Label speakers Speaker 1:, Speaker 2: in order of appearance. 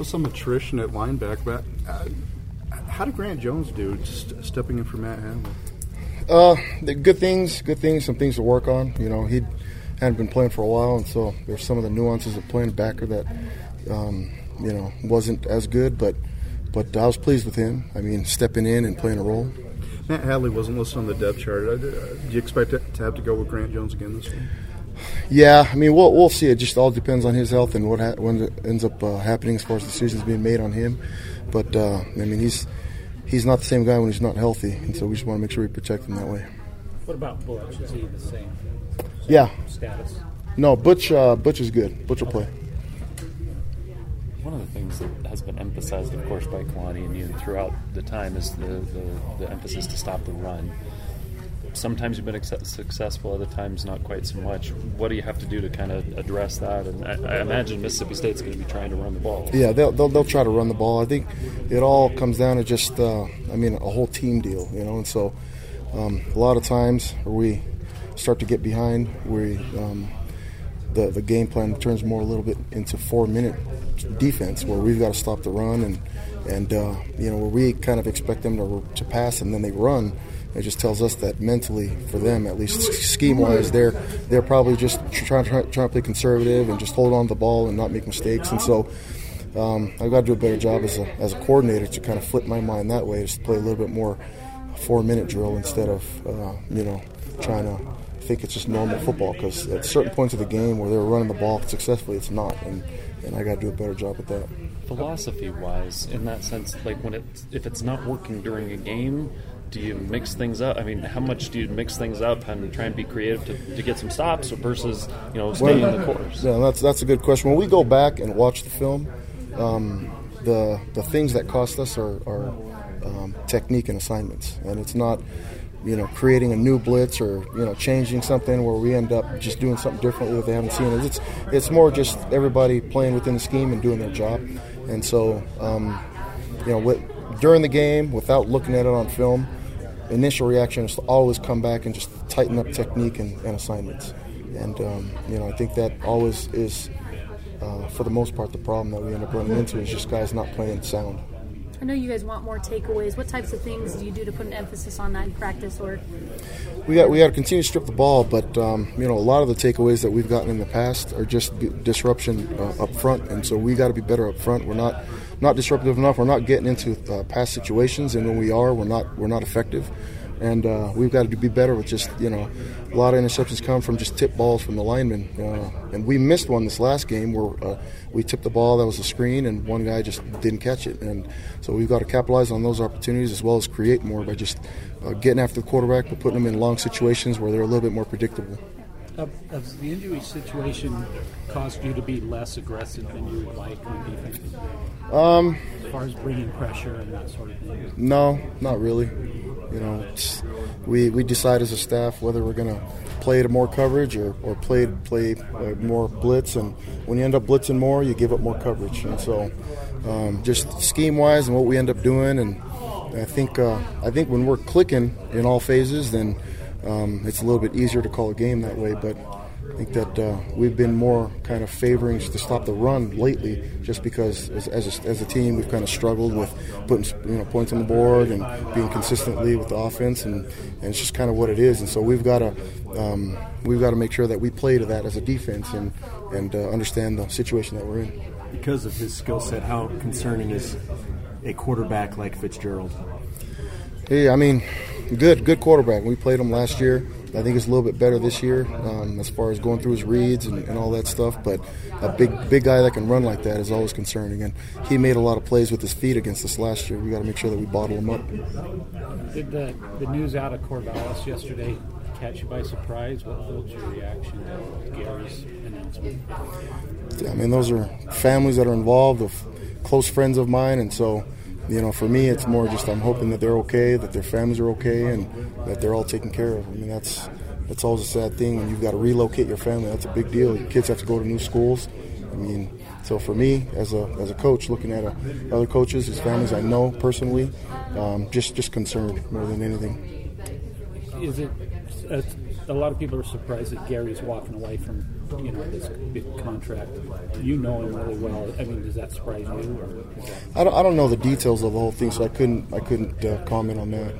Speaker 1: So some attrition at linebacker. But uh, how did Grant Jones do st- stepping in for Matt Hadley?
Speaker 2: Uh, the good things, good things, some things to work on. You know, he hadn't been playing for a while, and so there's some of the nuances of playing backer that, um, you know, wasn't as good. But, but I was pleased with him. I mean, stepping in and playing a role.
Speaker 1: Matt Hadley wasn't listed on the depth chart. Uh, do you expect to have to go with Grant Jones again this week?
Speaker 2: Yeah, I mean, we'll, we'll see. It just all depends on his health and what ha- when it ends up uh, happening as far as decisions being made on him. But uh, I mean, he's he's not the same guy when he's not healthy, and so we just want to make sure we protect him that way.
Speaker 3: What about Butch? Is he the same?
Speaker 2: Yeah.
Speaker 3: Status.
Speaker 2: No, Butch. Uh, Butch is good. Butch will play.
Speaker 4: One of the things that has been emphasized, of course, by Kalani and you throughout the time is the, the, the emphasis to stop the run. Sometimes you've been successful, other times not quite so much. What do you have to do to kind of address that? And I, I imagine Mississippi State's going to be trying to run the ball.
Speaker 2: Yeah, they'll, they'll, they'll try to run the ball. I think it all comes down to just, uh, I mean, a whole team deal, you know. And so um, a lot of times we start to get behind, we um, the the game plan turns more a little bit into four minute defense where we've got to stop the run and and uh, you know where we kind of expect them to to pass and then they run. It just tells us that mentally, for them at least, scheme wise, they're they're probably just trying, trying trying to play conservative and just hold on to the ball and not make mistakes. And so um, I've got to do a better job as a as a coordinator to kind of flip my mind that way, just play a little bit more four minute drill instead of uh, you know trying to think it's just normal football because at certain points of the game where they're running the ball successfully, it's not, and and I got to do a better job with that.
Speaker 4: Philosophy wise, in that sense, like when it if it's not working during a game, do you mix things up? I mean, how much do you mix things up and try and be creative to, to get some stops versus you know staying well, the course?
Speaker 2: Yeah, that's that's a good question. When we go back and watch the film, um, the the things that cost us are, are um, technique and assignments, and it's not you know, creating a new blitz or you know, changing something where we end up just doing something differently that they haven't seen. It's it's more just everybody playing within the scheme and doing their job. And so, um, you know, with, during the game, without looking at it on film, initial reaction is to always come back and just tighten up technique and, and assignments. And um, you know, I think that always is, uh, for the most part, the problem that we end up running into is just guys not playing sound.
Speaker 5: I know you guys want more takeaways. What types of things do you do to put an emphasis on that in practice? Or
Speaker 2: we got we got to continue to strip the ball, but um, you know a lot of the takeaways that we've gotten in the past are just disruption uh, up front, and so we got to be better up front. We're not not disruptive enough. We're not getting into uh, past situations, and when we are, we're not we're not effective and uh, we've got to be better with just you know a lot of interceptions come from just tip balls from the linemen, uh, and we missed one this last game where uh, we tipped the ball that was a screen and one guy just didn't catch it, and so we've got to capitalize on those opportunities as well as create more by just uh, getting after the quarterback but putting them in long situations where they're a little bit more predictable.
Speaker 3: Has the injury situation caused you to be less aggressive than you would like on defense?
Speaker 2: Um,
Speaker 3: as far as bringing pressure and that sort of thing.
Speaker 2: No, not really. You know, we we decide as a staff whether we're going to play to more coverage or, or play play uh, more blitz. And when you end up blitzing more, you give up more coverage. And so, um, just scheme wise and what we end up doing, and I think uh, I think when we're clicking in all phases, then um, it's a little bit easier to call a game that way. But I think that uh, we've been more kind of favoring to stop the run lately, just because as, as, a, as a team we've kind of struggled with putting you know points on the board and being consistently with the offense, and, and it's just kind of what it is. And so we've got to um, we've got to make sure that we play to that as a defense and and uh, understand the situation that we're in.
Speaker 6: Because of his skill set, how concerning is a quarterback like Fitzgerald?
Speaker 2: Hey, I mean, good good quarterback. We played him last year. I think it's a little bit better this year um, as far as going through his reads and, and, all that stuff. But a big big guy that can run like that is always concerning. And he made a lot of plays with his feet against us last year. We got to make sure that we bottle him up.
Speaker 3: Did the, the news out of Corvallis yesterday catch you by surprise? What was your reaction to Gary's announcement?
Speaker 2: Yeah, I mean, those are families that are involved, of close friends of mine, and so you know, for me, it's more just I'm hoping that they're okay, that their families are okay, and that they're all taken care of. I mean, that's that's always a sad thing when you've got to relocate your family. That's a big deal. Your kids have to go to new schools. I mean, so for me, as a as a coach, looking at uh, other coaches, his families I know personally, um, just just concerned more than anything.
Speaker 3: Is it? A lot of people are surprised that Gary's walking away from you know this big contract. You know him really well. I mean, does that surprise you? Or
Speaker 2: I don't, I don't know the details of the whole thing, so I couldn't I couldn't uh, comment on that.